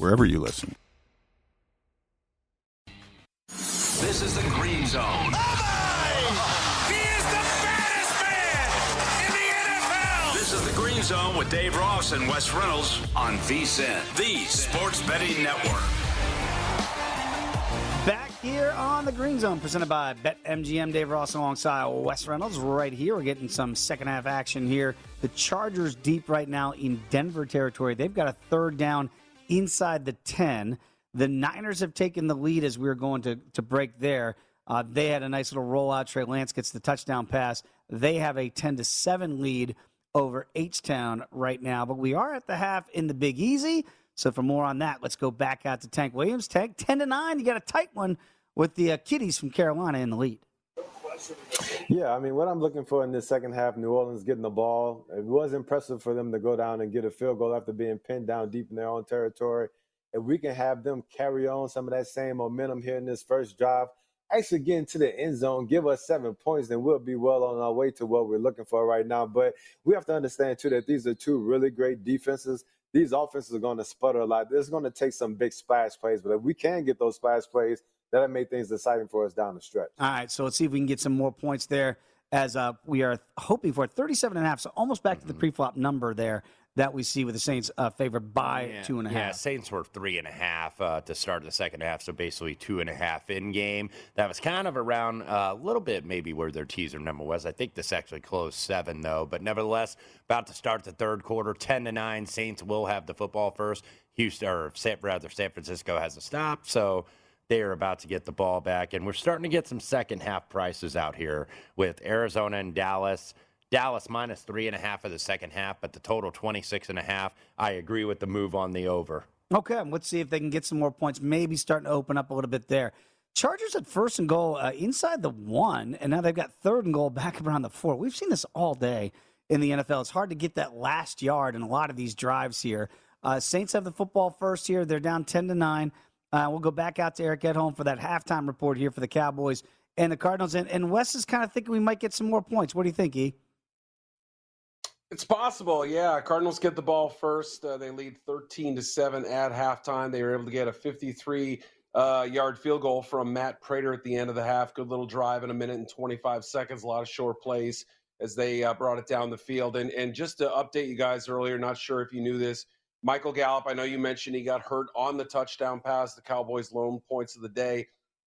wherever you listen. This is the Green Zone. Oh he is the baddest man in the NFL. This is the Green Zone with Dave Ross and Wes Reynolds on VSIN, the Sports Betting Network. Back here on the Green Zone, presented by BetMGM. Dave Ross alongside Wes Reynolds. Right here, we're getting some second half action here. The Chargers deep right now in Denver territory. They've got a third down inside the 10. The Niners have taken the lead as we are going to, to break there. Uh, they had a nice little rollout. Trey Lance gets the touchdown pass. They have a 10 to 7 lead over H Town right now. But we are at the half in the Big Easy. So for more on that, let's go back out to Tank Williams. Tank 10 to 9. You got a tight one with the uh, Kitties from Carolina in the lead. Yeah, I mean, what I'm looking for in this second half, New Orleans getting the ball. It was impressive for them to go down and get a field goal after being pinned down deep in their own territory. If we can have them carry on some of that same momentum here in this first drive, actually get into the end zone, give us seven points, then we'll be well on our way to what we're looking for right now. But we have to understand, too, that these are two really great defenses. These offenses are going to sputter a lot. It's going to take some big splash plays, but if we can get those splash plays, that'll make things exciting for us down the stretch. All right, so let's see if we can get some more points there as uh, we are hoping for 37 and a half, so almost back to the pre-flop number there that we see with the Saints uh, favored by yeah, two and a half. Yeah, Saints were three and a half uh, to start the second half, so basically two and a half in game. That was kind of around uh, a little bit maybe where their teaser number was. I think this actually closed seven though, but nevertheless, about to start the third quarter, ten to nine. Saints will have the football first. Houston or rather San Francisco has a stop, so they are about to get the ball back, and we're starting to get some second half prices out here with Arizona and Dallas. Dallas minus three and a half for the second half, but the total 26 and a half. I agree with the move on the over. Okay, let's see if they can get some more points. Maybe starting to open up a little bit there. Chargers at first and goal uh, inside the one, and now they've got third and goal back around the four. We've seen this all day in the NFL. It's hard to get that last yard in a lot of these drives here. Uh, Saints have the football first here. They're down 10 to 9. Uh, we'll go back out to Eric Edholm for that halftime report here for the Cowboys and the Cardinals. And, and Wes is kind of thinking we might get some more points. What do you think, E? It's possible, yeah. Cardinals get the ball first. Uh, they lead 13 to 7 at halftime. They were able to get a 53 uh, yard field goal from Matt Prater at the end of the half. Good little drive in a minute and 25 seconds. A lot of short plays as they uh, brought it down the field. And, and just to update you guys earlier, not sure if you knew this, Michael Gallup, I know you mentioned he got hurt on the touchdown pass, the Cowboys' lone points of the day.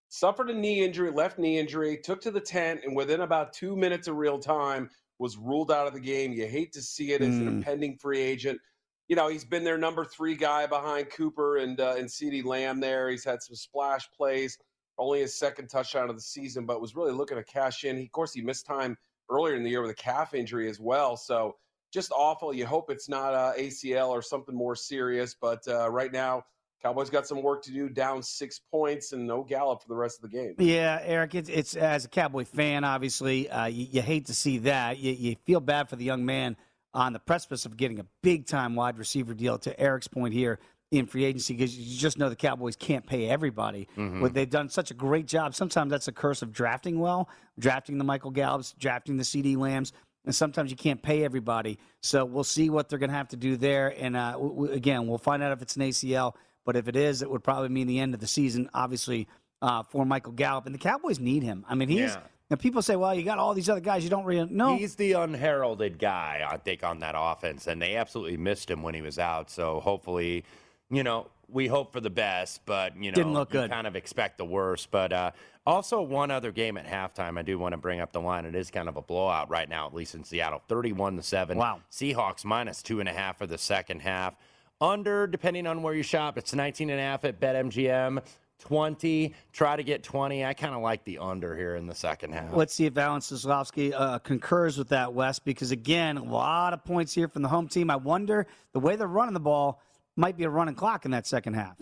Suffered a knee injury, left knee injury, took to the tent, and within about two minutes of real time, was ruled out of the game. You hate to see it as mm. an impending free agent. You know, he's been their number three guy behind Cooper and uh, and CeeDee Lamb there. He's had some splash plays, only his second touchdown of the season, but was really looking to cash in. He, of course, he missed time earlier in the year with a calf injury as well. So just awful. You hope it's not uh, ACL or something more serious, but uh, right now Cowboys got some work to do, down six points, and no Gallup for the rest of the game. Yeah, Eric, it's, it's as a Cowboy fan, obviously, uh, you, you, hate to see that. You, you, feel bad for the young man on the precipice of getting a big time wide receiver deal. To Eric's point here in free agency, because you just know the Cowboys can't pay everybody. Mm-hmm. But they've done such a great job. Sometimes that's a curse of drafting well, drafting the Michael Gallups, drafting the CeeDee Lambs and sometimes you can't pay everybody. So we'll see what they're going to have to do there. And uh, w- again, we'll find out if it's an ACL. But if it is, it would probably mean the end of the season, obviously, uh, for Michael Gallup. And the Cowboys need him. I mean, he's. Yeah. And people say, well, you got all these other guys you don't really know. He's the unheralded guy, I think, on that offense. And they absolutely missed him when he was out. So hopefully, you know, we hope for the best, but you know, Didn't look you good. kind of expect the worst. But uh, also, one other game at halftime, I do want to bring up the line. It is kind of a blowout right now, at least in Seattle, thirty-one to seven. Wow. Seahawks minus two and a half for the second half. Under, depending on where you shop, it's 19 and a half at BetMGM. 20. Try to get 20. I kind of like the under here in the second half. Let's see if Alan Soslovsky uh, concurs with that, Wes, because again, a lot of points here from the home team. I wonder the way they're running the ball might be a running clock in that second half.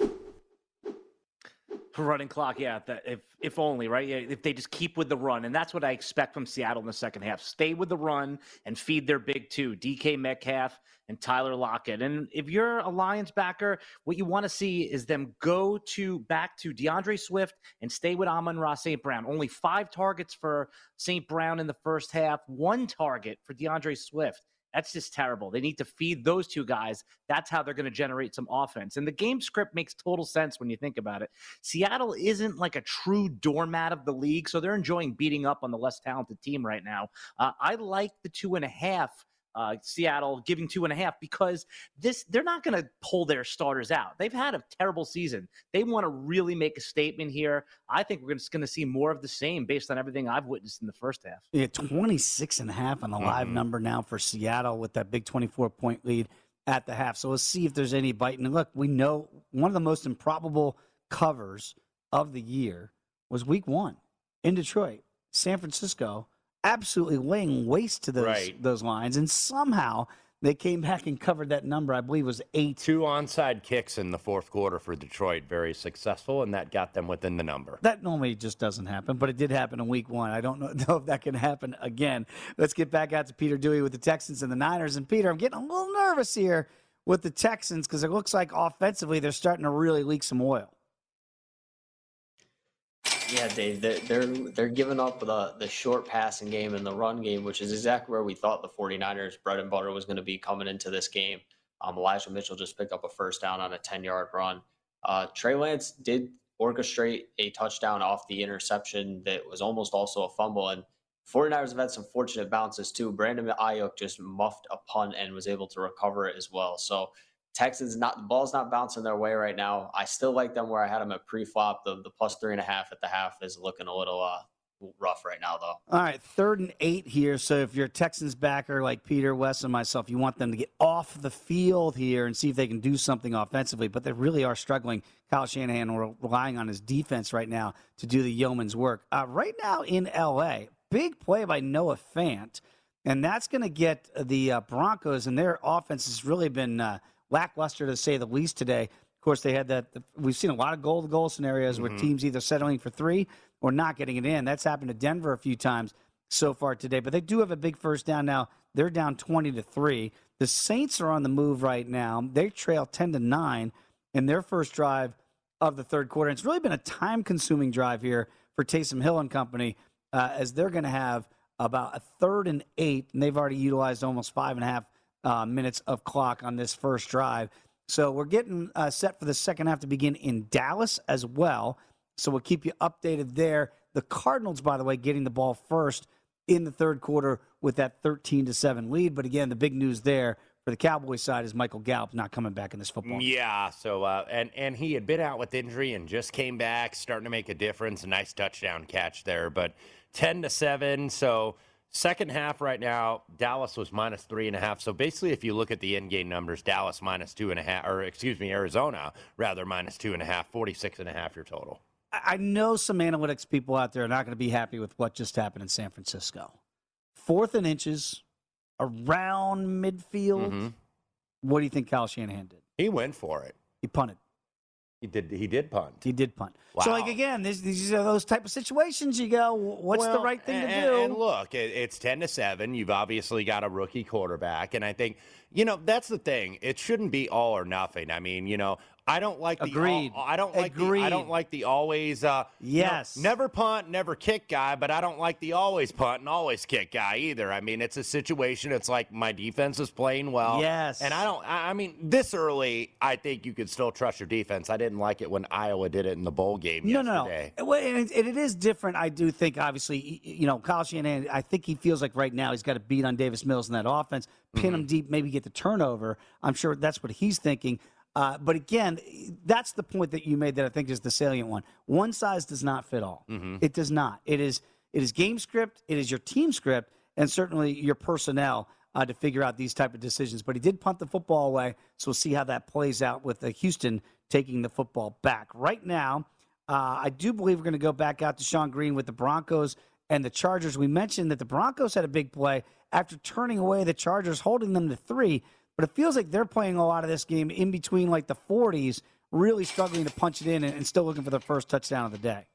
running clock. Yeah, if if only right. If they just keep with the run, and that's what I expect from Seattle in the second half. Stay with the run and feed their big two, DK Metcalf and Tyler Lockett. And if you're a Lions backer, what you want to see is them go to back to D'Andre Swift and stay with Amon-Ra St. Brown. Only five targets for St. Brown in the first half, one target for D'Andre Swift. That's just terrible. They need to feed those two guys. That's how they're going to generate some offense. And the game script makes total sense when you think about it. Seattle isn't like a true doormat of the league, so they're enjoying beating up on the less talented team right now. Uh, I like the two and a half. Uh, Seattle giving two and a half because this they're not going to pull their starters out. They've had a terrible season. They want to really make a statement here. I think we're just going to see more of the same based on everything I've witnessed in the first half. Yeah, 26 and a half on the live Mhm. number now for Seattle with that big 24 point lead at the half. So let's see if there's any bite. And look, we know one of the most improbable covers of the year was week one in Detroit. San Francisco absolutely laying waste to those, Right. those lines. And somehow they came back and covered that number, I believe was eight. Two onside kicks in the fourth quarter for Detroit, very successful, and that got them within the number. That normally just doesn't happen, but it did happen in week one. I don't know, know if that can happen again. Let's get back out to Peter Dewey with the Texans and the Niners. And Peter, I'm getting a little nervous here with the Texans because it looks like offensively they're starting to really leak some oil. Yeah, Dave, they're they're, they're giving up the, the short passing game and the run game, which is exactly where we thought the 49ers bread and butter was going to be coming into this game. Um, Elijah Mitchell just picked up a first down on a 10 yard run. Uh, Trey Lance did orchestrate a touchdown off the interception that was almost also a fumble. And 49ers have had some fortunate bounces too. Brandon Aiyuk just muffed a punt and was able to recover it as well. So Texans not the ball's not bouncing their way right now. I still like them where I had them at pre-flop. The the plus three and a half at the half is looking a little uh rough right now though. All right, third and eight here. So if you're a Texans backer like Peter, Wes, and myself, you want them to get off the field here and see if they can do something offensively. But they really are struggling. Kyle Shanahan re- relying on his defense right now to do the yeoman's work. Uh, right now in L.A., big play by Noah Fant, and that's going to get the uh, Broncos and their offense has really been uh, lackluster to say the least today. Of course, they had that. We've seen a lot of goal to goal scenarios where teams either settling for three or not getting it in. That's happened to Denver a few times so far today. But they do have a big first down now. They're down twenty to three. The Saints are on the move right now. They trail ten to nine in their first drive of the third quarter. It's really been a time-consuming drive here for Taysom Hill and company, uh, as they're going to have about a third and eight, and they've already utilized almost five and a half uh, minutes of clock on this first drive. So we're getting uh, set for the second half to begin in Dallas as well. So we'll keep you updated there. The Cardinals, by the way, getting the ball first in the third quarter with that 13 to 7 lead. But again, the big news there for the Cowboys side is Michael Gallup not coming back in this football. game. Yeah, so uh, and and he had been out with injury and just came back, starting to make a difference. A nice touchdown catch there, but ten to seven. So second half right now, Dallas was minus three and a half. So basically, if you look at the end game numbers, Dallas minus two and a half, or excuse me, Arizona rather minus two and a half, 46 and a half your total. I know some analytics people out there are not going to be happy with what just happened in San Francisco. Fourth and inches around midfield. Mhm. What do you think Kyle Shanahan did? He went for it. He punted. He did. He did punt. He did punt. So, like again, this, these are those type of situations. You go, what's the right thing and, to do? And look, it, it's ten to seven. You've obviously got a rookie quarterback, and I think you know that's the thing. It shouldn't be all or nothing. I mean, you know, I don't like the Agreed. all- I don't like the I don't like the always uh Yes. never punt, never kick guy, but I don't like the always punt and always kick guy either. I mean, it's a situation. It's like my defense is playing well. Yes. And I don't. I I mean, this early, I think you could still trust your defense. I didn't like it when Iowa did it in the bowl game No, no, yesterday. no. Well, and it, it is different. I do think, obviously, you know, Kyle Shanahan. I think he feels like right now he's got to beat on Davis Mills in that offense, pin Mm-hmm. him deep, maybe get the turnover. I'm sure that's what he's thinking. Uh, but again, that's the point that you made that I think is the salient one. One size does not fit all. Mhm. It does not. It is it is game script. It is your team script, and certainly your personnel uh, to figure out these type of decisions. But he did punt the football away, so we'll see how that plays out with uh, Houston taking the football back. Right now, uh, I do believe we're going to go back out to Sean Green with the Broncos and the Chargers. We mentioned that the Broncos had a big play after turning away the Chargers, holding them to three. But it feels like they're playing a lot of this game in between like the 40s, really struggling to punch it in and, still looking for their first touchdown of the day.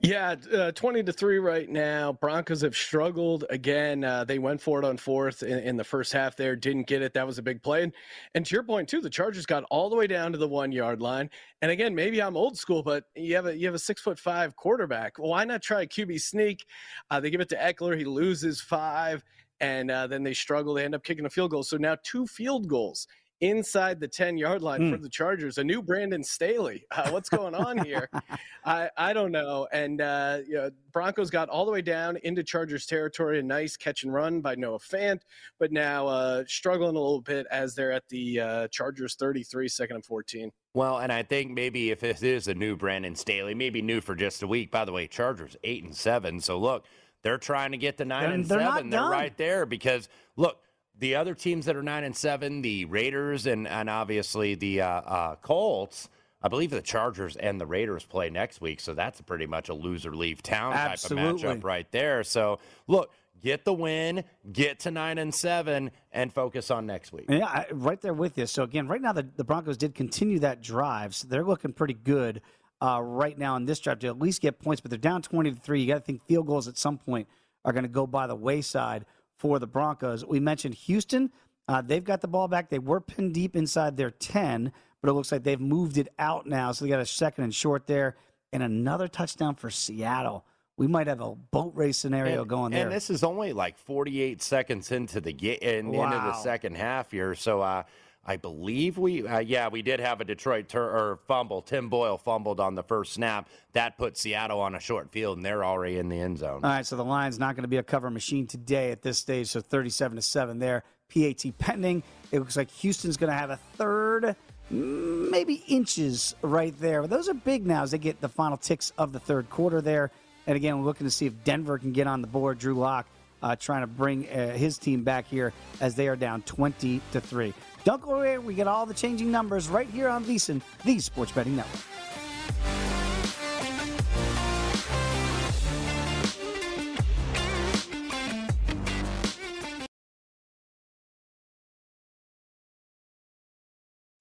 Yeah, uh, 20 to 3 right now. Broncos have struggled again. Uh, they went for it on fourth in, in, the first half there, didn't get it. That was a big play. And, and to your point, too, the Chargers got all the way down to the one yard line. And again, maybe I'm old school, but you have a you have a six foot five quarterback. Why not try a QB sneak? Uh, they give it to Ekeler. He loses five, and uh, then they struggle. They end up kicking a field goal. So now two field goals inside the 10 yard line mm. for the Chargers. A new Brandon Staley. Uh, what's going on here? I, I don't know. And uh, you know, Broncos got all the way down into Chargers territory. A nice catch and run by Noah Fant, but now uh, struggling a little bit as they're at the uh, Chargers 33, second and 14. Well, and I think maybe if it is a new Brandon Staley, maybe new for just a week. By the way, Chargers eight and seven. So look, they're trying to get to 9 they're, and they're seven. They're done. right there because look, the other teams that are nine and seven, the Raiders and and obviously the uh, uh, Colts. I believe the Chargers and the Raiders play next week, so that's pretty much a loser leave town Absolutely. type of matchup right there. So look, get the win, get to nine and seven, and focus on next week. Yeah, I, right there with you. So again, right now the, the Broncos did continue that drive, so they're looking pretty good uh, right now in this drive to at least get points. But they're down twenty to three. You got to think field goals at some point are going to go by the wayside for the Broncos. We mentioned Houston. Uh, they've got the ball back. They were pinned deep inside their 10, but it looks like they've moved it out now. So they got a second and short there and another touchdown for Seattle. We might have a boat race scenario and, going there. And this is only like 48 seconds into the game, wow. into the second half here. So uh, I believe we, uh, yeah, we did have a Detroit or fumble. Tim Boyle fumbled on the first snap. That put Seattle on a short field, and they're already in the end zone. All right, so the line's not going to be a cover machine today at this stage. So 37 to seven there. PAT pending. It looks like Houston's going to have a third, maybe inches right there. But those are big now as they get the final ticks of the third quarter there. And again, we're looking to see if Denver can get on the board. Drew Lock uh, trying to bring uh, his team back here as they are down 20 to three. Don't go away. We get all the changing numbers right here on VSiN, the Sports Betting Network.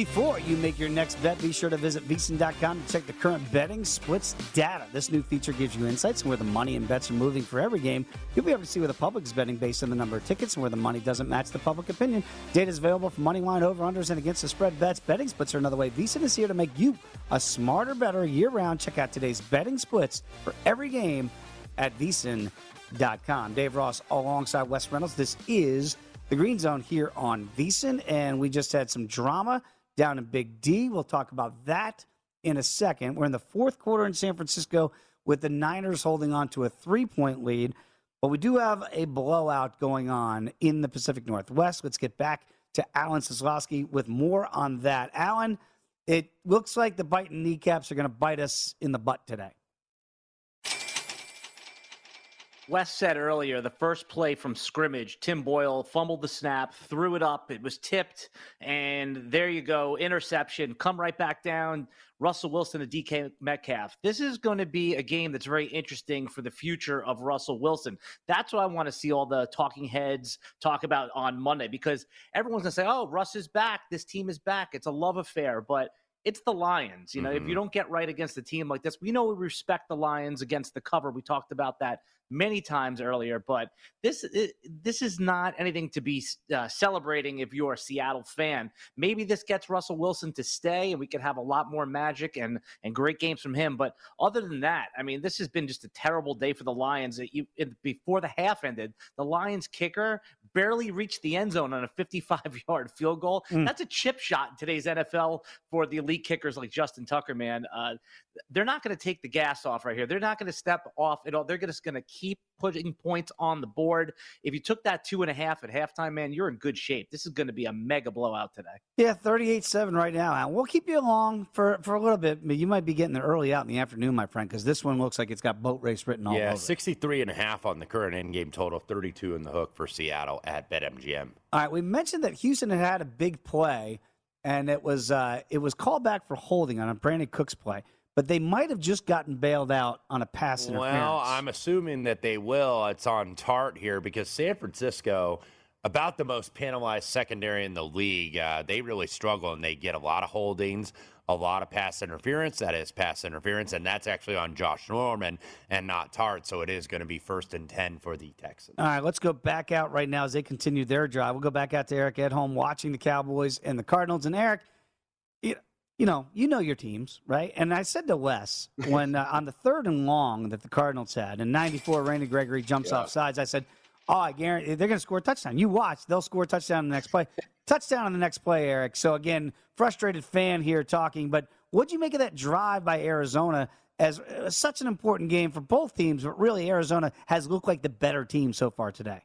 Before you make your next bet, be sure to visit VSiN.com to check the current betting splits data. This new feature gives you insights on where the money and bets are moving for every game. You'll be able to see where the public is betting based on the number of tickets and where the money doesn't match the public opinion. Data is available for money line over unders and against the spread bets. Betting splits are another way. VSiN is here to make you a smarter, better year round. Check out today's betting splits for every game at VSiN.com. Dave Ross alongside Wes Reynolds. This is the Green Zone here on VSiN, and we just had some drama down in Big D. We'll talk about that in a second. We're in the fourth quarter in San Francisco with the Niners holding on to a three point lead. But we do have a blowout going on in the Pacific Northwest. Let's get back to Alan Seslowsky with more on that. Alan, it looks like the biting kneecaps are going to bite us in the butt today. Wes said earlier, the first play from scrimmage, Tim Boyle fumbled the snap, threw it up, it was tipped, and there you go, interception. Come right back down. Russell Wilson and DK Metcalf. This is going to be a game that's very interesting for the future of Russell Wilson. That's what I want to see all the talking heads talk about on Monday because everyone's going to say, oh, Russ is back. This team is back. It's a love affair. But it's the Lions. You know, mm-hmm. if you don't get right against a team like this, we know we respect the Lions against the cover. We talked about that many times earlier, but this this is not anything to be uh, celebrating if you're a Seattle fan. Maybe this gets Russell Wilson to stay, and we could have a lot more magic and and great games from him. But other than that, I mean, this has been just a terrible day for the Lions. You, before the half ended, the Lions kicker barely reached the end zone on a 55 yard field goal. Mm. That's a chip shot in today's NFL for the elite kickers like Justin Tucker, man. Uh, they're not going to take the gas off right here. They're not going to step off at all. They're just going to keep putting points on the board. If you took that two and a half at halftime, man, you're in good shape. This is going to be a mega blowout today. Yeah, 38 7 right now. And we'll keep you along for, for a little bit, but you might be getting there early out in the afternoon, my friend, because this one looks like it's got boat race written all yeah, over. Yeah, 63 and a half on the current end game total, 32 in the hook for Seattle at BetMGM. All right, we mentioned that Houston had had a big play, and it was uh, it was called back for holding on a Brandin Cooks play but they might have just gotten bailed out on a pass interference. Well, I'm assuming that they will. It's on Tartt here because San Francisco, about the most penalized secondary in the league, uh, they really struggle and they get a lot of holdings, a lot of pass interference. That is pass interference, and that's actually on Josh Norman and not Tartt. So it is going to be first and 10 for the Texans. All right, let's go back out right now as they continue their drive. We'll go back out to Eric Edholm watching the Cowboys and the Cardinals. And Eric, you know, you know your teams, right? And I said to Wes when uh, on the third and long that the Cardinals had, and 94, Randy Gregory jumps yeah. off sides. I said, "Oh, I guarantee they're going to score a touchdown. You watch; they'll score a touchdown in the next play. touchdown on the next play, Eric." So again, frustrated fan here talking, but what'd you make of that drive by Arizona? As uh, such an important game for both teams, but really Arizona has looked like the better team so far today.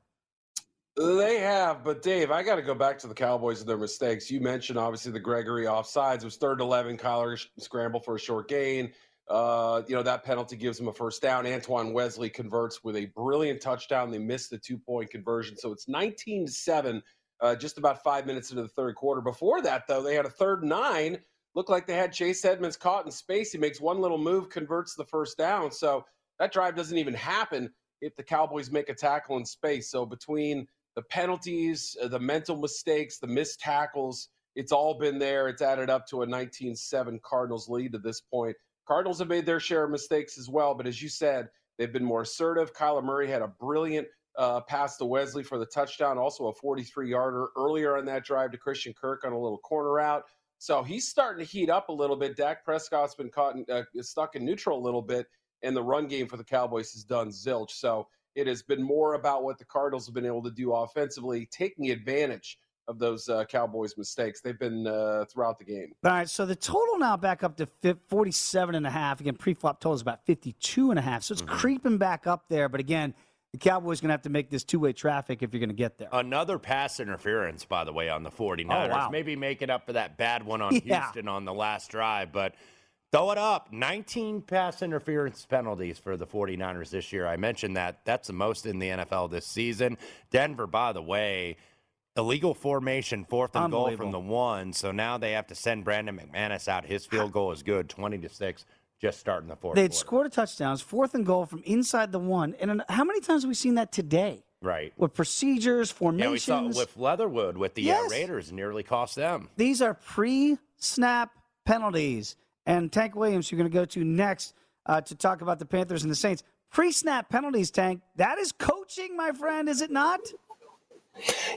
They have, but Dave, I got to go back to the Cowboys and their mistakes. You mentioned obviously the Gregory offsides. It was third and 11. Kyler scramble for a short gain. Uh, you know, that penalty gives them a first down. Antoine Wesley converts with a brilliant touchdown. They missed the two point conversion. So it's 19 7, uh, just about five minutes into the third quarter. Before that, though, they had a third nine. Looked like they had Chase Edmonds caught in space. He makes one little move, converts the first down. So that drive doesn't even happen if the Cowboys make a tackle in space. So between the penalties, uh, the mental mistakes, the missed tackles. It's all been there. It's added up to a 19 7 Cardinals lead to this point. Cardinals have made their share of mistakes as well, but as you said, they've been more assertive. Kyler Murray had a brilliant uh, pass to Wesley for the touchdown, also a 43 yarder earlier on that drive to Christian Kirk on a little corner route. So he's starting to heat up a little bit. Dak Prescott's been caught in, uh, stuck in neutral a little bit, and the run game for the Cowboys has done zilch. So it has been more about what the Cardinals have been able to do offensively, taking advantage of those uh, Cowboys mistakes. They've been uh, throughout the game. All right, so the total now back up to 47 and a half. Again, pre-flop total is about 52 and a half. So it's mm-hmm. creeping back up there, but again, the Cowboys going to have to make this two-way traffic if you're going to get there. Another pass interference, by the way, on the 49ers. Oh, wow. Maybe making up for that bad one on yeah. Houston on the last drive, but – Throw it up. 19 pass interference penalties for the 49ers this year. I mentioned that. That's the most in the NFL this season. Denver, by the way, illegal formation, fourth and goal from the one. So now they have to send Brandon McManus out. His field goal is good, 20 to 6, just starting the fourth. They'd quarter. scored a touchdown, fourth and goal from inside the one. And how many times have we seen that today? Right. With procedures, formations. Yeah, we saw with Leatherwood with the uh, yes. uh, Raiders nearly cost them. These are pre snap penalties and Tank Williams, you're going to go to next uh, to talk about the Panthers and the Saints. Pre snap penalties, Tank. That is coaching, my friend, is it not?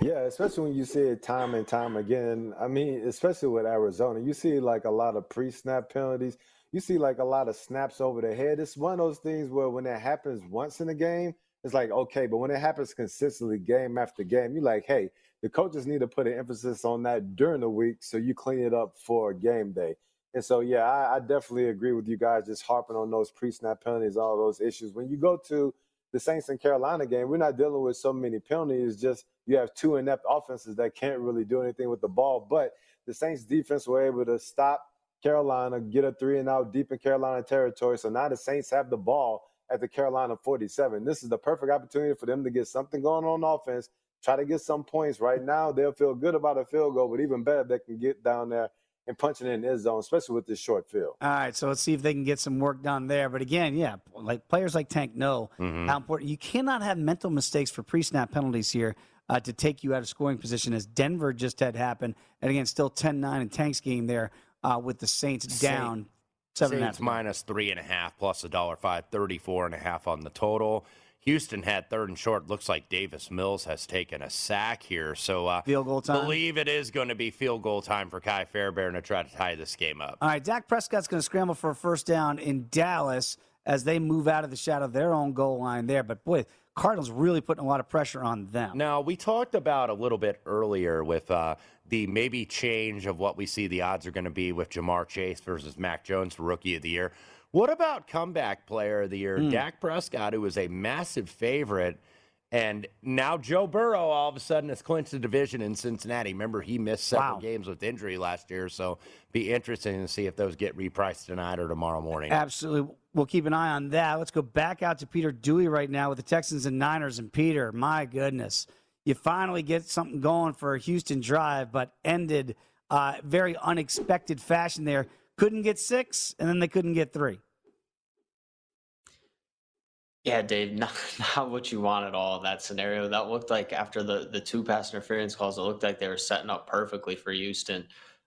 Yeah, especially when you see it time and time again. I mean, especially with Arizona, you see like a lot of pre snap penalties. You see like a lot of snaps over the head. It's one of those things where when it happens once in a game, it's like, okay, but when it happens consistently game after game, you're like, hey, the coaches need to put an emphasis on that during the week so you clean it up for game day. And so, yeah, I, I, definitely agree with you guys just harping on those pre snap penalties, all those issues. When you go to the Saints and Carolina game, we're not dealing with so many penalties. Just you have two inept offenses that can't really do anything with the ball. But the Saints defense were able to stop Carolina, get a three and out deep in Carolina territory. So now the Saints have the ball at the Carolina 47. This is the perfect opportunity for them to get something going on offense, try to get some points. Right now, they'll feel good about a field goal, but even better, they can get down there and punching in his zone, especially with this short field. All right, so let's see if they can get some work done there. But again, yeah, like players like Tank know Mhm. how important. You cannot have mental mistakes for pre-snap penalties here uh, to take you out of scoring position, as Denver just had happen. And again, still 10-9 in Tank's game there uh, with the Saints down seven and a half. Saints minus three and a half plus a dollar five, 34 and a half on the total. Houston had third and short. Looks like Davis Mills has taken a sack here. So uh, Field goal time? believe it is going to be field goal time for Kai Fairbairn to try to tie this game up. All right, Dak Prescott's going to scramble for a first down in Dallas as they move out of the shadow of their own goal line there. But boy, Cardinals really putting a lot of pressure on them. Now, we talked about a little bit earlier with uh, the maybe change of what we see the odds are going to be with Ja'Marr Chase versus Mac Jones for Rookie of the Year. What about comeback player of the year, Hmm. Dak Prescott, who was a massive favorite? And now Joe Burrow all of a sudden has clinched the division in Cincinnati. Remember, he missed several Wow. games with injury last year, so be interesting to see if those get repriced tonight or tomorrow morning. Absolutely. We'll keep an eye on that. Let's go back out to Peter Dewey right now with the Texans and Niners. And Peter, my goodness, you finally get something going for a Houston drive, but ended uh, very unexpected fashion there. Couldn't get six, and then they couldn't get three. Yeah, Dave, not, not what you want at all. That scenario that looked like after the the two pass interference calls, it looked like they were setting up perfectly for Houston.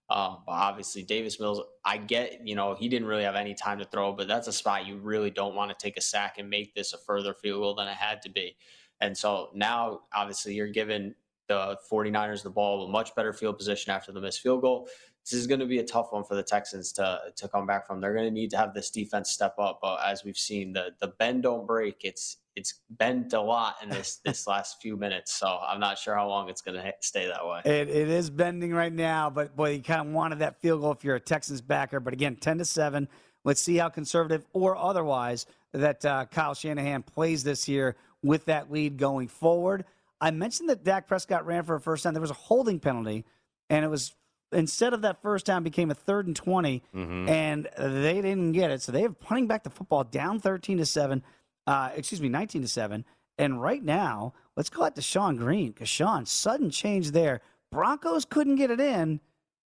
Um, but obviously, Davis Mills, I get, you know, he didn't really have any time to throw, but that's a spot you really don't want to take a sack and make this a further field goal than it had to be. And so now, obviously, you're giving the 49ers the ball a much better field position after the missed field goal. This is going to be a tough one for the Texans to to come back from. They're going to need to have this defense step up. But as we've seen, the the bend don't break. It's it's bent a lot in this this last few minutes. So I'm not sure how long it's going to stay that way. It, it is bending right now, but boy, you kind of wanted that field goal if you're a Texans backer. But again, 10 to 7. Let's see how conservative or otherwise that uh, Kyle Shanahan plays this year with that lead going forward. I mentioned that Dak Prescott ran for a first down. There was a holding penalty, and it was instead of that first down became a third and 20 Mhm. and they didn't get it. So they have punting back the football down 13 to 7 uh, excuse me 19 to 7 and right now let's go out to sean green. Because sean sudden change there. Broncos couldn't get it in.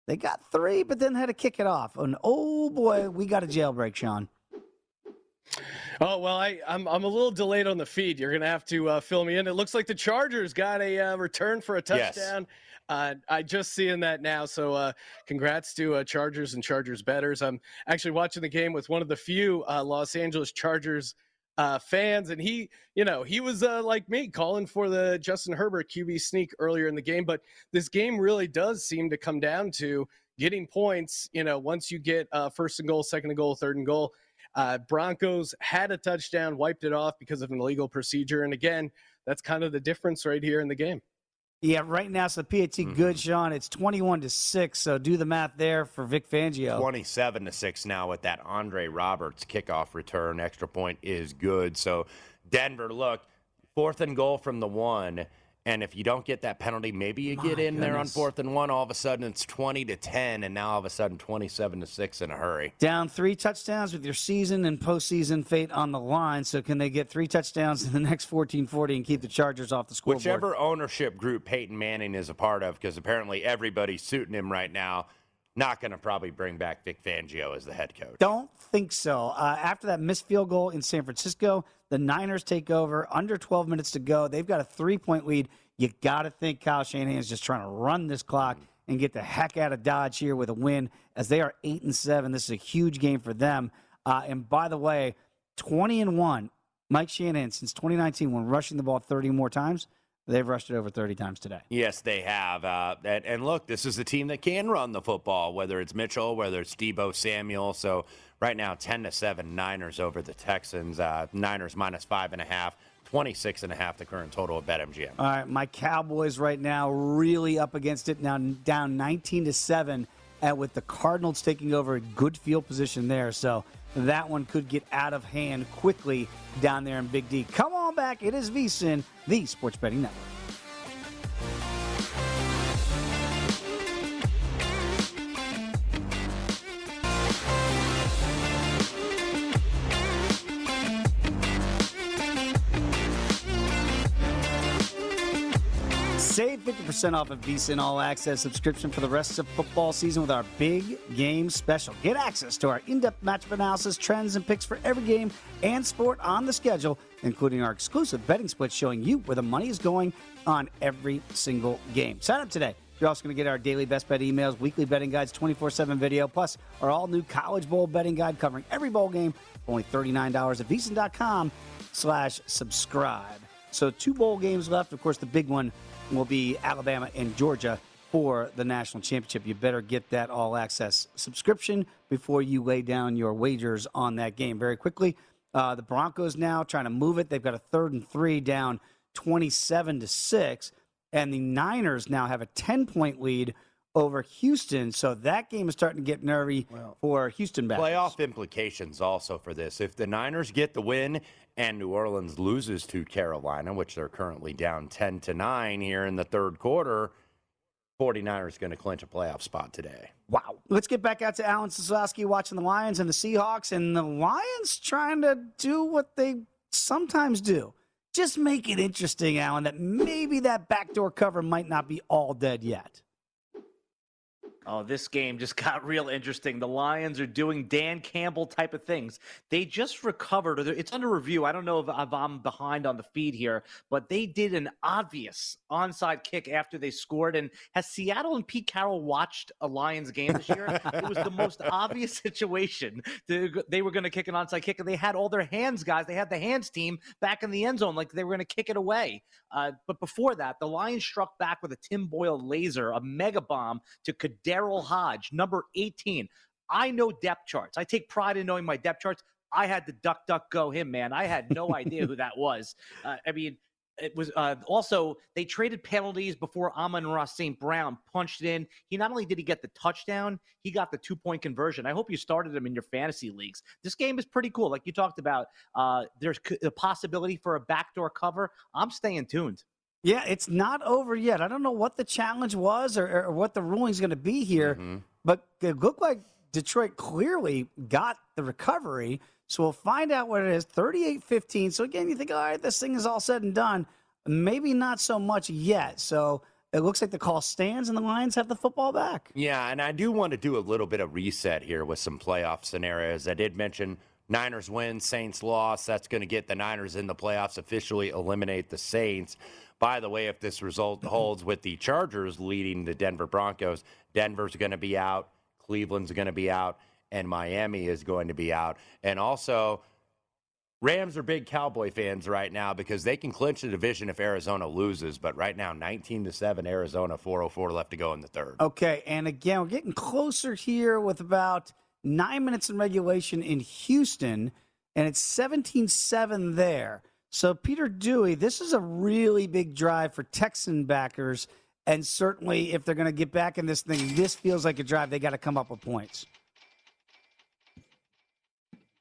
They got three but then had to kick it off. And oh boy we got a jailbreak sean Oh well, I, I'm I'm a little delayed on the feed. You're gonna have to uh, fill me in. It looks like the Chargers got a uh, return for a Yes. touchdown. Uh, I just seeing that now. So uh, congrats to uh, Chargers and Chargers betters. I'm actually watching the game with one of the few uh, Los Angeles Chargers uh, fans, and he, you know, he was uh, like me calling for the Justin Herbert QB sneak earlier in the game. But this game really does seem to come down to getting points. You know, once you get uh, first and goal, second and goal, third and goal. Uh, Broncos had a touchdown, wiped it off because of an illegal procedure. And again, that's kind of the difference right here in the game. yeah right now so the pat good sean it's 21 to 6 so do the math there for vic fangio 27 to 6 now with that Andre Roberts kickoff return. Extra point is good. So, Denver, look, fourth and goal from the one. And if you don't get that penalty, maybe you get My in there on fourth and one. All of a sudden, it's 20 to 10. And now all of a sudden, 27 to 6 in a hurry. down three touchdowns with your season and postseason fate on the line. So can they get three touchdowns in the next 14-40 and keep the Chargers off the scoreboard? Whichever ownership group Peyton Manning is a part of, because apparently everybody's suiting him right now, not going to probably bring back Vic Fangio as the head coach. Don't think so. Uh, after that missed field goal in San Francisco, the Niners take over. Under 12 minutes to go. They've got a three-point lead. You got to think Kyle Shanahan is just trying to run this clock and get the heck out of Dodge here with a win, as they are eight and seven. This is a huge game for them. Uh, and by the way, 20 and one. Mike Shanahan since 2019, when rushing the ball 30 more times, they've rushed it over 30 times today. Yes, they have. Uh, and, and look, this is a team that can run the football, whether it's Mitchell, whether it's Deebo Samuel. So right now, 10 to 7 Niners over the Texans. Uh, Niners minus five and a half, 26 and a half, the current total at BetMGM. All right, my Cowboys right now really up against it now, down 19 to seven and with the Cardinals taking over a good field position there. So that one could get out of hand quickly down there in Big D. Come on back. It is VSIN, the Sports Betting Network. Save 50% off of VSIN All Access subscription for the rest of football season with our big game special. Get access to our in depth matchup analysis, trends, and picks for every game and sport on the schedule, including our exclusive betting split showing you where the money is going on every single game. Sign up today. You're also going to get our daily best bet emails, weekly betting guides, 24 7 video, plus our all new college bowl betting guide covering every bowl game only $39 at VSIN.com slash subscribe. So two bowl games left. Of course, the big one will be Alabama and Georgia for the national championship. You better get that all access subscription before you lay down your wagers on that game. Very quickly, uh, the Broncos now trying to move it. They've got a third and three down 27 to 6. And the Niners now have a 10 point lead over Houston. So that game is starting to get nervy for Houston back. Playoff implications also for this. If the Niners get the win and New Orleans loses to Carolina, which they're currently down 10 to 9 here in the third quarter, 49ers going to clinch a playoff spot today. Wow. Let's get back out to Alan Sosowski watching the Lions and the Seahawks. And the Lions trying to do what they sometimes do. Just make it interesting, Alan, that maybe that backdoor cover might not be all dead yet. Oh, this game just got real interesting. The Lions are doing Dan Campbell type of things. They just recovered, or it's under review. I don't know if, if I'm behind on the feed here, but they did an obvious onside kick after they scored. And has Seattle and Pete Carroll watched a Lions game this year? it was the most obvious situation. They, they were going to kick an onside kick, and they had all their hands guys. They had the hands team back in the end zone, like they were going to kick it away. Uh, but before that, the Lions struck back with a Tim Boyle laser, a mega bomb to Daryl Hodge, number 18. I know depth charts. I take pride in knowing my depth charts. I had to duck, duck, go him, man. I had no idea who that was. Uh, I mean, it was uh, also they traded penalties before Amon-Ra St. Brown punched it in. He not only did he get the touchdown, he got the two point conversion. I hope you started him in your fantasy leagues. This game is pretty cool. Like you talked about, uh, there's c- a possibility for a backdoor cover. I'm staying tuned. Yeah, it's not over yet. I don't know what the challenge was or, or what the ruling's going to be here, but it looked like Detroit clearly got the recovery. So we'll find out what it is 38 15. So again, you think, all right, this thing is all said and done. Maybe not so much yet. So it looks like the call stands and the Lions have the football back. Yeah, and I do want to do a little bit of reset here with some playoff scenarios. I did mention Niners win, Saints loss. That's going to get the Niners in the playoffs, officially eliminate the Saints. By the way, if this result holds with the Chargers leading the Denver Broncos, Denver's going to be out, Cleveland's going to be out, and Miami is going to be out. And also, Rams are big Cowboy fans right now because they can clinch the division if Arizona loses. But right now, 19 to 7, Arizona, 404 left to go in the third. Okay, and again, we're getting closer here with about nine minutes in regulation in Houston, and it's 17 7 there. So, Peter Dewey, this is a really big drive for Texan backers. And certainly, if they're going to get back in this thing, this feels like a drive they got to come up with points.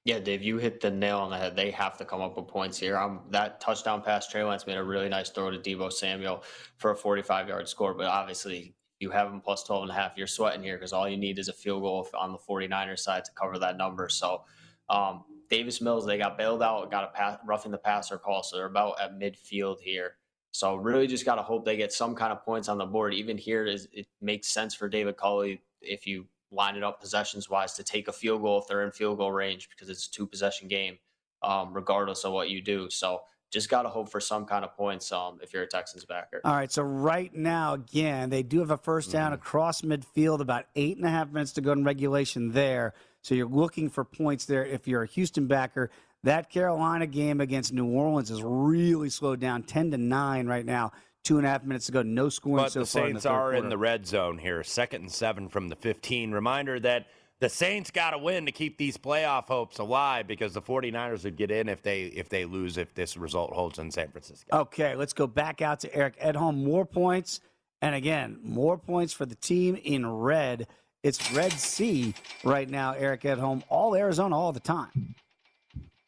Yeah, Dave, you hit the nail on the head. They have to come up with points here. Um, that touchdown pass, Trey Lance made a really nice throw to Deebo Samuel for a 45 yard score. But obviously, you have them plus 12 and a half. You're sweating here because all you need is a field goal on the 49ers side to cover that number. So, um, Davis Mills, they got bailed out, got a pass, roughing the passer call. So they're about at midfield here. So really just got to hope they get some kind of points on the board. Even here, is it makes sense for David Culley if you line it up possessions wise to take a field goal if they're in field goal range because it's a two possession game, um, regardless of what you do. So just got to hope for some kind of points um, if you're a Texans backer. All right, so right now, again, they do have a first down across midfield, about eight and a half minutes to go in regulation there. So you're looking for points there if you're a Houston backer. That Carolina game against New Orleans is really slowed down, 10 to 9 right now. Two and a half minutes ago, no scoring But so the far. Saints in the are in the red zone here, second and seven from the 15. Reminder that the Saints got to win to keep these playoff hopes alive because the 49ers would get in if they if they lose if this result holds in San Francisco. Okay, let's go back out to Eric Edholm. More points. And again, more points for the team in red. It's Red Sea right now, Eric Edholm. All Arizona all the time.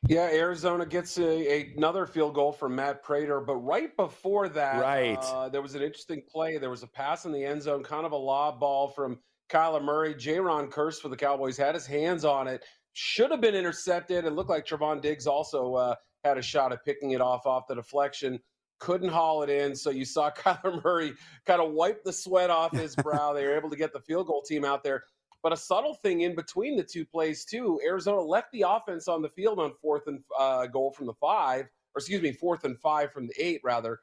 Yeah, Arizona gets a, a- another field goal from Matt Prater, but right before that, Right. uh, there was an interesting play. There was a pass in the end zone, kind of a lob ball from Kyler Murray. Jayron Kearse for the Cowboys had his hands on it, should have been intercepted. It looked like Trevon Diggs also uh, had a shot at picking it off off the deflection. Couldn't haul it in, so you saw Kyler Murray kind of wipe the sweat off his brow. they were able to get the field goal team out there. But a subtle thing in between the two plays too, Arizona left the offense on the field on fourth and uh, goal from the five, or excuse me, fourth and five from the eight rather.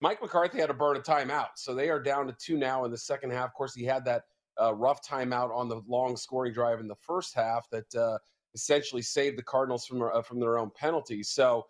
Mike McCarthy had to burn a timeout, so they are down to two now in the second half. Of course, he had that uh, rough timeout on the long scoring drive in the first half that uh, essentially saved the Cardinals from uh, from their own penalties. So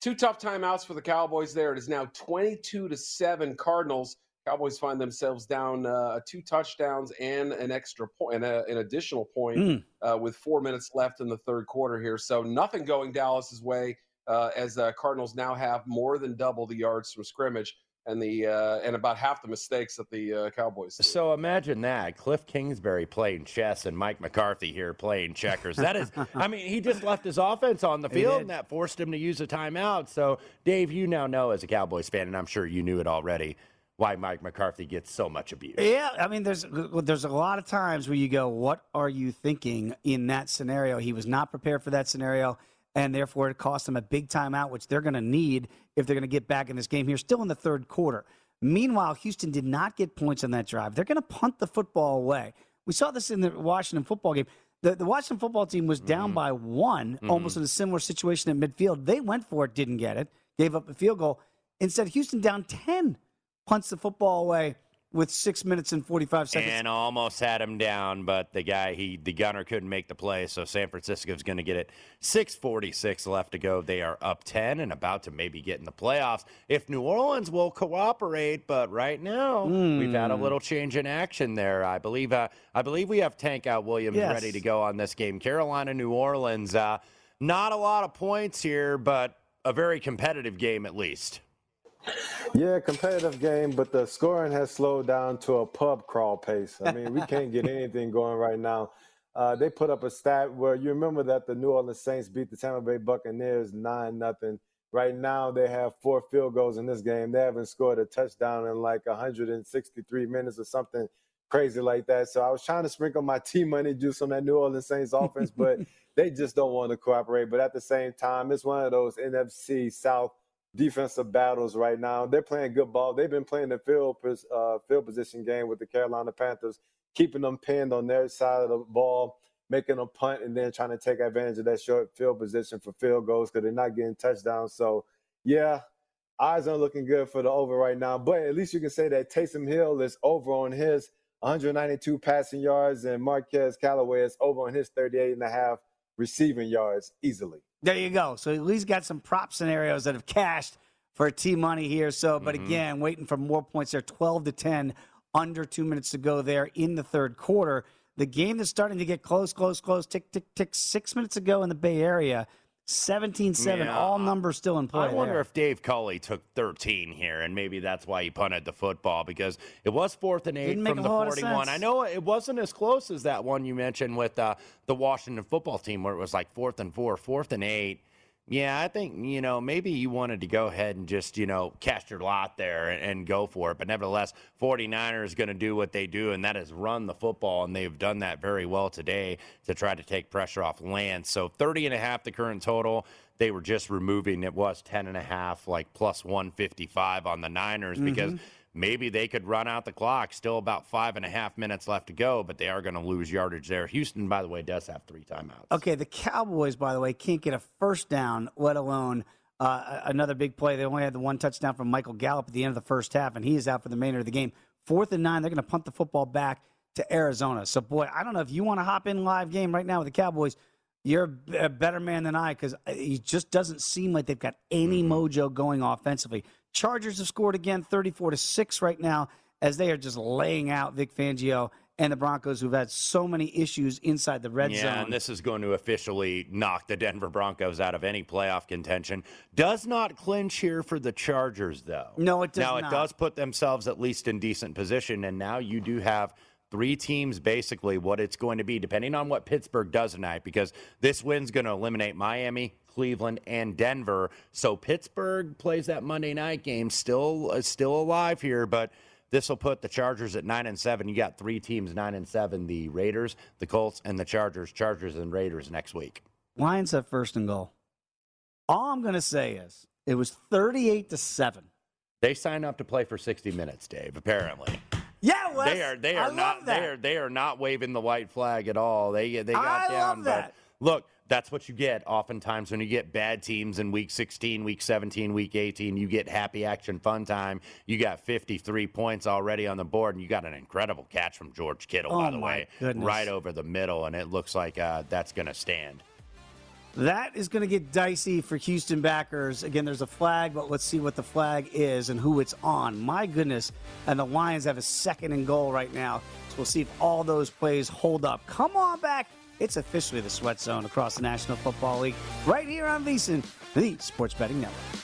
two tough timeouts for the Cowboys. There it is now twenty-two to seven Cardinals. Cowboys find themselves down uh, two touchdowns and an extra point, and a, an additional point Mm. uh, with four minutes left in the third quarter here. So nothing going Dallas's way uh, as uh, Cardinals now have more than double the yards from scrimmage and the uh, and about half the mistakes that the uh, Cowboys. did. So imagine that Cliff Kingsbury playing chess and Mike McCarthy here playing checkers. That is, I mean, he just left his offense on the field, and that forced him to use a timeout. So, Dave, you now know as a Cowboys fan, and I'm sure you knew it already, why Mike McCarthy gets so much abuse. Yeah, I mean, there's there's a lot of times where you go, "What are you thinking in that scenario?" He was not prepared for that scenario, and therefore it cost him a big timeout, which they're going to need if they're going to get back in this game here, still in the third quarter. Meanwhile, Houston did not get points on that drive. They're going to punt the football away. We saw this in the Washington football game. The, the Washington football team was down mm-hmm. by one, mm-hmm. almost in a similar situation at midfield. They went for it, didn't get it, gave up a field goal. Instead, Houston down 10 punts the football away with six minutes and 45 seconds. And almost had him down, but the guy, he the gunner couldn't make the play, so San Francisco's going to get it. 6:46 left to go. They are up 10 and about to maybe get in the playoffs if New Orleans will cooperate. But right now, we've had a little change in action there. I believe. Uh, I believe we have Tank Out Williams Yes. ready to go on this game. Carolina, New Orleans. Uh, not a lot of points here, but a very competitive game at least. Yeah, competitive game, but the scoring has slowed down to a pub crawl pace. I mean, we can't get anything going right now. Uh, they put up a stat where you remember that the New Orleans Saints beat the Tampa Bay Buccaneers nine nothing. Right now, they have four field goals in this game. They haven't scored a touchdown in like 163 minutes or something crazy like that. So I was trying to sprinkle my T money juice on that New Orleans Saints offense, but they just don't want to cooperate. But at the same time, it's one of those NFC South defensive battles right now. They're playing good ball. They've been playing the field uh, field position game with the Carolina Panthers, keeping them pinned on their side of the ball, making them punt, and then trying to take advantage of that short field position for field goals because they're not getting touchdowns. So, yeah, eyes aren't looking good for the over right now. But at least you can say that Taysom Hill is over on his 192 passing yards, and Marquez Callaway is over on his 38 and a half receiving yards easily. There you go. So at least got some prop scenarios that have cashed for T money here. So, but mm-hmm. again, waiting for more points there. 12 to 10, under two minutes to go there in the third quarter. The game that's starting to get close, close, close. Tick, tick, tick. Six minutes ago in the Bay Area. 17 7. Yeah, All numbers still in play. I wonder there. if Dave Culley took 13 here, and maybe that's why he punted the football because it was fourth and eight from the whole lot of 41. I know it wasn't as close as that one you mentioned with uh, the Washington football team where it was like fourth and four, fourth and eight. Yeah, I think, you know, maybe you wanted to go ahead and just, you know, cast your lot there and, and go for it. But nevertheless, 49ers going to do what they do, and that is run the football. And they've done that very well today to try to take pressure off Lance. So 30 and a half the current total. They were just removing it was 10 and a half, like plus 155 on the Niners because Mhm. Maybe they could run out the clock. Still about five and a half minutes left to go, but they are going to lose yardage there. Houston, by the way, does have three timeouts. Okay, the Cowboys, by the way, can't get a first down, let alone uh, another big play. They only had the one touchdown from Michael Gallup at the end of the first half, and he is out for the remainder of the game. Fourth and nine, they're going to punt the football back to Arizona. So, boy, I don't know if you want to hop in live game right now with the Cowboys. You're a better man than I because it just doesn't seem like they've got any mojo going offensively. Chargers have scored again, 34 to six right now, as they are just laying out Vic Fangio and the Broncos, who've had so many issues inside the red yeah, zone. and this is going to officially knock the Denver Broncos out of any playoff contention. Does not clinch here for the Chargers, though. No, it does not. now not. it does put themselves at least in decent position, and now you do have three teams basically what it's going to be, depending on what Pittsburgh does tonight, because this win's going to eliminate Miami, Cleveland, and Denver. So Pittsburgh plays that Monday night game, still uh, still alive here, but this will put the Chargers at nine and seven. You got three teams nine and seven: the Raiders, the Colts, and the Chargers. Chargers and Raiders next week. Lions have first and goal. All I'm going to say is it was 38 to seven. They signed up to play for 60 minutes, Dave. Apparently. Yeah, Wes, they are. They are I not. They are. They are not waving the white flag at all. They they got I down. love that. But look, that's what you get oftentimes when you get bad teams in week 16, week 17, week 18. You get happy action fun time. You got 53 points already on the board, and you got an incredible catch from George Kittle, Oh, by the way, goodness. right over the middle, and it looks like uh, that's going to stand. That is going to get dicey for Houston backers. Again, there's a flag, but let's see what the flag is and who it's on. My goodness. And the Lions have a second and goal right now. So we'll see if all those plays hold up. Come on back. It's officially the sweat zone across the National Football League right here on VSiN, the Sports Betting Network.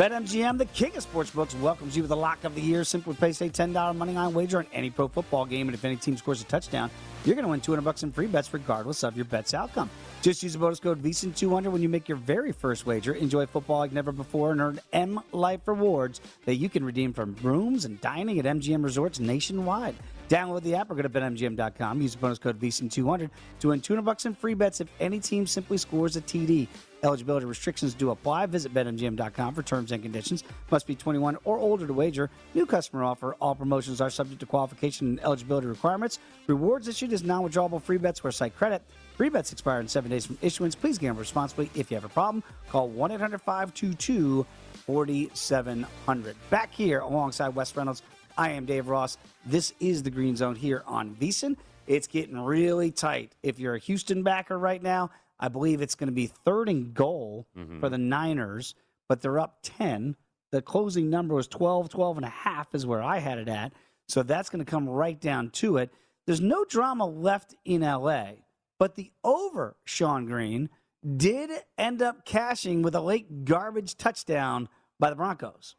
BetMGM, the king of sportsbooks, welcomes you with the lock of the year. Simply place a $10 money line wager on any pro football game, and if any team scores a touchdown, you're going to win 200 bucks in free bets regardless of your bet's outcome. Just use the bonus code VSIN200 when you make your very first wager. Enjoy football like never before and earn M Life rewards that you can redeem from rooms and dining at MGM resorts nationwide. Download the app or go to betmgm.com. Use the bonus code VSIN200 to win 200 bucks in free bets if any team simply scores a TD. Eligibility restrictions do apply. Visit betmgm.com for terms and conditions. Must be 21 or older to wager. New customer offer. All promotions are subject to qualification and eligibility requirements. Rewards issued as non-withdrawable free bets where site credit. Free bets expire in seven days from issuance. Please gamble responsibly. If you have a problem, call 1-800-522-4700. Back here alongside Wes Reynolds, I am Dave Ross. This is the Green Zone here on VSiN. It's getting really tight. If you're a Houston backer right now, I believe it's going to be third and goal Mhm. for the Niners, but they're up 10. The closing number was 12, 12 and a half is where I had it at. So that's going to come right down to it. There's no drama left in LA, but the over, Sean Green, did end up cashing with a late garbage touchdown by the Broncos.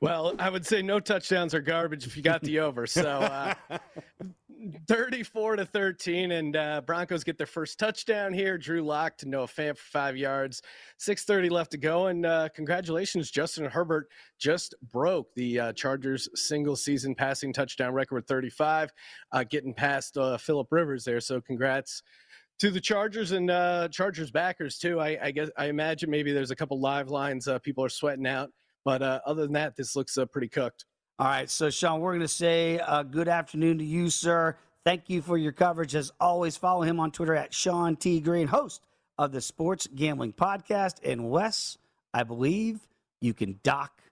Well, I would say no touchdowns are garbage if you got the over. So uh, 34 to 13, and uh, Broncos get their first touchdown here. Drew Lock to Noah Fant for five yards. 6:30 left to go, and uh, congratulations, Justin Herbert just broke the uh, Chargers' single-season passing touchdown record 35, uh, getting past uh, Philip Rivers there. So congrats to the Chargers and uh, Chargers backers too. I, I guess I imagine maybe there's a couple live lines people are sweating out, but other than that, this looks pretty cooked. All right, so Sean, we're going to say uh, good afternoon to you, sir. Thank you for your coverage. As always, follow him on Twitter at Sean T. Green, host of the Sports Gambling Podcast. And Wes, I believe you can dock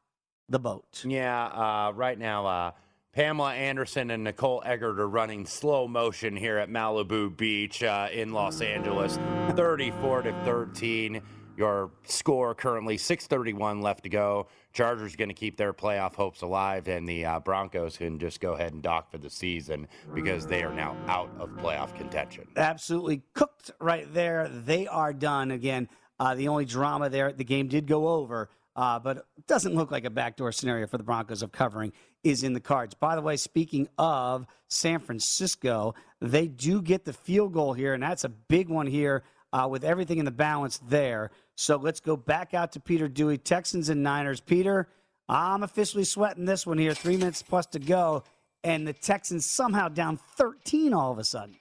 the boat. Yeah, uh, right now, uh, Pamela Anderson and Nicole Eggert are running slow motion here at Malibu Beach uh, in Los Angeles, 34 to 13. Your score currently 6:31 left to go. Chargers going to keep their playoff hopes alive, and the uh, Broncos can just go ahead and dock for the season because they are now out of playoff contention. Absolutely cooked right there. They are done again. Uh, the only drama there, the game did go over, uh, but doesn't look like a backdoor scenario for the Broncos of covering is in the cards. By the way, speaking of San Francisco, they do get the field goal here, and that's a big one here uh, with everything in the balance there. So let's go back out to Peter Dewey, Texans and Niners. Peter, I'm officially sweating this one here. Three minutes plus to go, and the Texans somehow down 13 all of a sudden.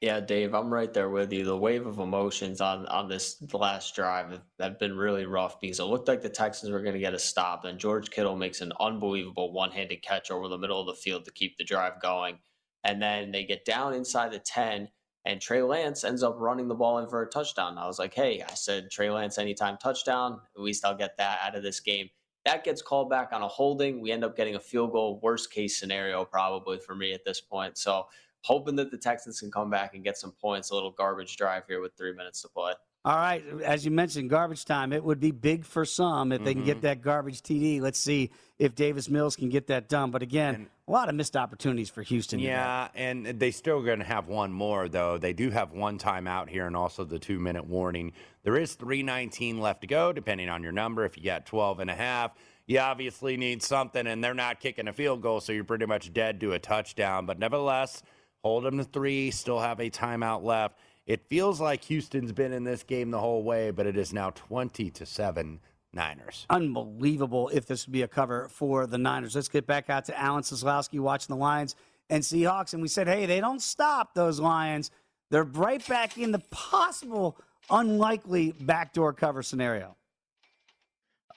Yeah, Dave, I'm right there with you. The wave of emotions on on this last drive have, been really rough because it looked like the Texans were going to get a stop, and George Kittle makes an unbelievable one-handed catch over the middle of the field to keep the drive going, and then they get down inside the 10, and Trey Lance ends up running the ball in for a touchdown. I was like, hey, I said Trey Lance anytime touchdown. At least I'll get that out of this game. That gets called back on a holding. We end up getting a field goal. Worst case scenario, probably for me at this point. So hoping that the Texans can come back and get some points. A little garbage drive here with three minutes to play. All right, as you mentioned, garbage time. It would be big for some if they can get mm-hmm. that garbage TD. Let's see if Davis Mills can get that done. But again, a lot of missed opportunities for Houston. today. Yeah, and they still going to have one more though. They do have one timeout here, and also the two-minute warning. There is 3:19 left to go, depending on your number. If you got 12 and a half, you obviously need something, and they're not kicking a field goal, so you're pretty much dead to a touchdown. But nevertheless, hold them to three. Still have a timeout left. It feels like Houston's been in this game the whole way, but it is now 20 to seven Niners. Unbelievable if this would be a cover for the Niners. Let's get back out to Alan Seslowski watching the Lions and Seahawks. And we said, hey, they don't stop those Lions. They're right back in the possible, unlikely backdoor cover scenario.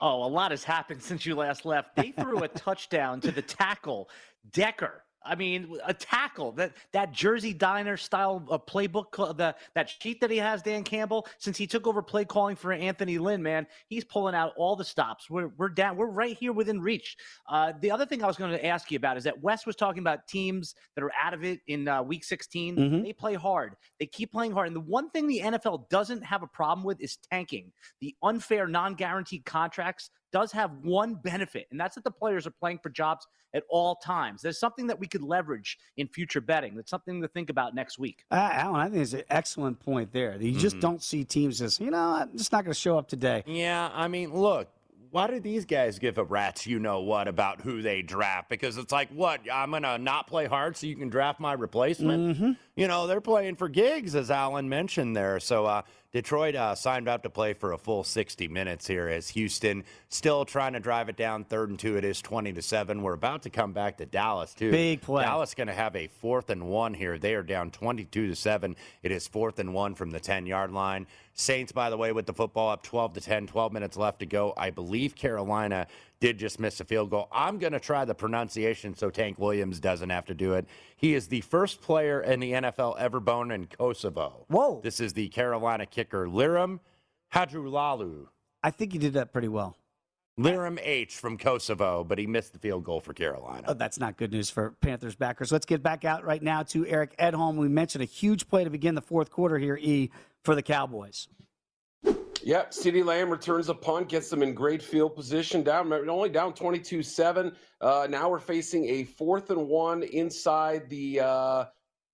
Oh, a lot has happened since you last left. They threw a touchdown to the tackle, Decker. I mean, a tackle that that Jersey Diner style uh, playbook, the that sheet that he has, Dan Campbell, since he took over play calling for Anthony Lynn, man, he's pulling out all the stops. We're we're down, we're right here within reach. Uh, the other thing I was going to ask you about is that Wes was talking about teams that are out of it in uh, Week 16. Mhm. They play hard. They keep playing hard. And the one thing the NFL doesn't have a problem with is tanking. The unfair, non-guaranteed contracts does have one benefit, and that's that the players are playing for jobs at all times. There's something that we could leverage in future betting. That's something to think about next week. Uh, Alan, I think it's an excellent point there. You just Mhm. don't see teams as, you know, I'm just not going to show up today. Yeah, I mean, look, why do these guys give a rat's you know what about who they draft? Because it's like, what? I'm going to not play hard so you can draft my replacement? Mhm. You know, they're playing for gigs, as Alan mentioned there. So, uh, Detroit uh, signed up to play for a full 60 minutes here as Houston still trying to drive it down third and two. It is 20 to 7. We're about to come back to Dallas, too. Big play. Dallas going to have a fourth and one here. They are down 22 to 7. It is fourth and one from the 10 yard line. Saints, by the way, with the football up 12 to 10, 12 minutes left to go. I believe Carolina did just miss a field goal. I'm going to try the pronunciation so Tank Williams doesn't have to do it. He is the first player in the NFL ever born in Kosovo. Whoa. This is the Carolina kicker, Lirim Hajrullahu. I think you did that pretty well. Lirim H from Kosovo, but he missed the field goal for Carolina. Oh, that's not good news for Panthers backers. Let's get back out right now to Eric Edholm. We mentioned a huge play to begin the fourth quarter here, E, for the Cowboys. Yep, CeeDee Lamb returns a punt, gets them in great field position, down only down 22-7. Uh, now we're facing a fourth and one inside the uh,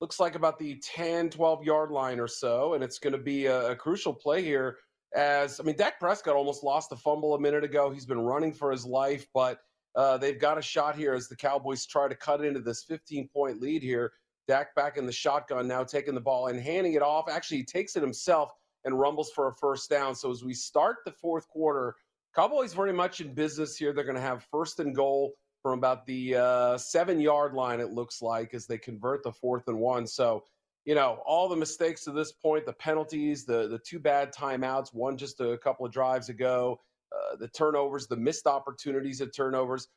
looks like about the 10, 12 yard line or so, and it's going to be a, a crucial play here. As I mean, Dak Prescott almost lost the fumble a minute ago. He's been running for his life, but uh, they've got a shot here as the Cowboys try to cut into this 15 point lead here. Dak back in the shotgun now, taking the ball and handing it off. Actually, he takes it himself and rumbles for a first down. So as we start the fourth quarter, Cowboys very much in business here. They're going to have first and goal from about the uh, seven yard line, it looks like, as they convert the fourth and one. So, you know, all the mistakes to this point, the penalties, the the two bad timeouts, one just a couple of drives ago, uh, the turnovers, the missed opportunities at turnovers.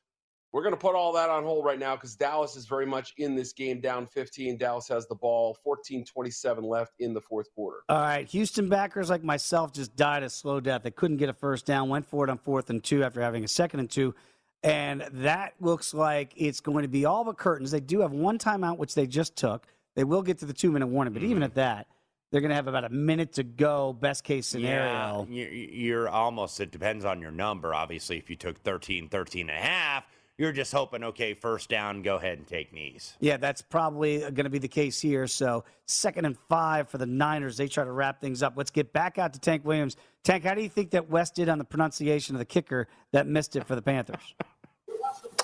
We're going to put all that on hold right now because Dallas is very much in this game down 15. Dallas has the ball, 14 27 left in the fourth quarter. All right, Houston backers like myself just died a slow death. They couldn't get a first down, went for it on fourth and two after having a second and two. And that looks like it's going to be all but curtains. They do have one timeout, which they just took. They will get to the two minute warning, but even mm-hmm. at that, they're going to have about a minute to go, best case scenario. Yeah, you're almost, it depends on your number. Obviously, if you took 13, 13 and a half, you're just hoping, okay, first down, go ahead and take knees. Yeah, that's probably going to be the case here. So, second and five for the Niners. They try to wrap things up. Let's get back out to Tank Williams. Tank, how do you think that Wes did on the pronunciation of the kicker that missed it for the Panthers?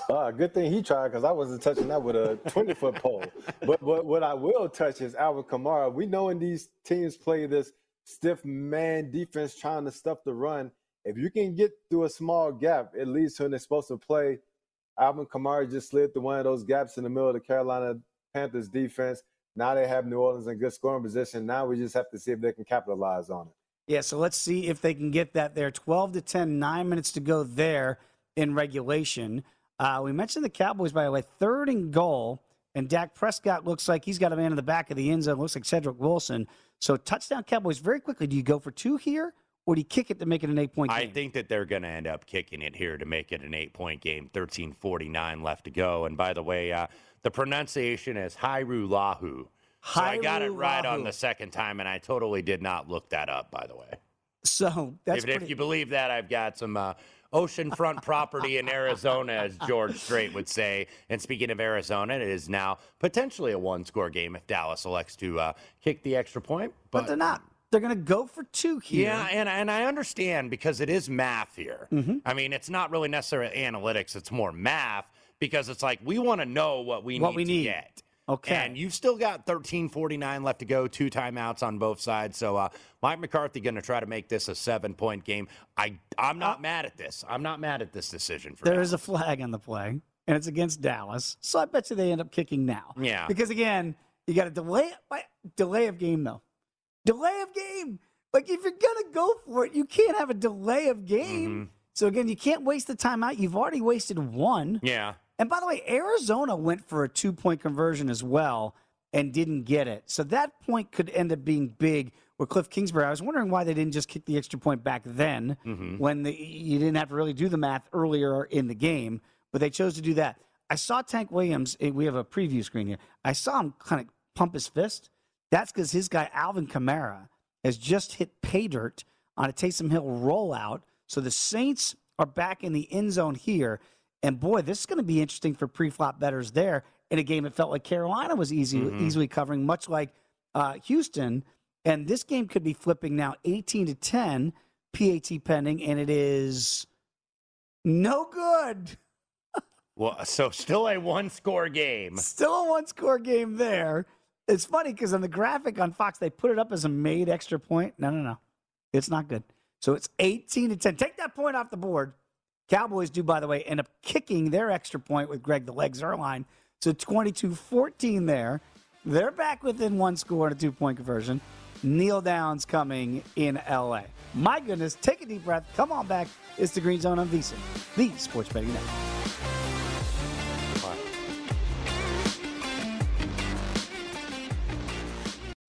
Uh, good thing he tried because I wasn't touching that with a 20 foot pole. But, but what I will touch is Alvin Kamara. We know when these teams play this stiff man defense trying to stuff the run, if you can get through a small gap, it leads to when they're supposed to play. Alvin Kamara just slid through one of those gaps in the middle of the Carolina Panthers defense. Now they have New Orleans in good scoring position. Now we just have to see if they can capitalize on it. Yeah, so let's see if they can get that there. 12 to 10, nine minutes to go there in regulation. Uh, we mentioned the Cowboys, by the way, third and goal, and Dak Prescott looks like he's got a man in the back of the end zone. Looks like Cedric Wilson. So touchdown Cowboys very quickly. Do you go for two here, or he kick it to make it an eight point game? I think that they're going to end up kicking it here to make it an eight point game. 13:49 left to go. And by the way, uh, the pronunciation is Hajrullahu. So I got it right on the second time, and I totally did not look that up. By the way, So that's if, if you believe that, I've got some uh, oceanfront property in Arizona, as George Strait would say. And speaking of Arizona, it is now potentially a one-score game if Dallas elects to uh, kick the extra point. but, they're not. They're going to go for two here. Yeah, and and I understand because it is math here. Mm-hmm. I mean, it's not really necessarily analytics; it's more math because it's like we want to know what we What need we to need. get. Okay. And you've still got 13:49 left to go, two timeouts on both sides. So uh, Mike McCarthy going to try to make this a seven-point game. I I'm not mad at this. I'm not mad at this decision for There now. is a flag on the play, and it's against Dallas. So I bet you they end up kicking now. Yeah. Because again, you got a delay delay of game though. Delay of game. Like if you're gonna go for it, you can't have a delay of game. Mm-hmm. So again, you can't waste the timeout. You've already wasted one. Yeah. And by the way, Arizona went for a two point conversion as well and didn't get it. So that point could end up being big with Cliff Kingsbury. I was wondering why they didn't just kick the extra point back then Mhm. when the, you didn't have to really do the math earlier in the game, but they chose to do that. I saw Tank Williams. eh, We have a preview screen here. I saw him kind of pump his fist. That's because his guy, Alvin Kamara, has just hit pay dirt on a Taysom Hill rollout. So the Saints are back in the end zone here. And boy, this is going to be interesting for pre-flop betters there in a game it felt like Carolina was easy, Mhm. easily covering, much like uh, Houston. And this game could be flipping now 18 to 10, PAT pending, and it is no good. Well, so still a one-score game. Still a one score game there. It's funny because on the graphic on Fox, they put it up as a made extra point. No, no, no. It's not good. So it's 18 to 10. Take that point off the board. Cowboys do, by the way, end up kicking their extra point with Greg the Legs Zuerlein. So 22 14 there. They're back within one score and a two point conversion. kneel downs coming in LA. My goodness, take a deep breath. Come on back. It's the Green Zone on VSiN, the Sports Betting Network.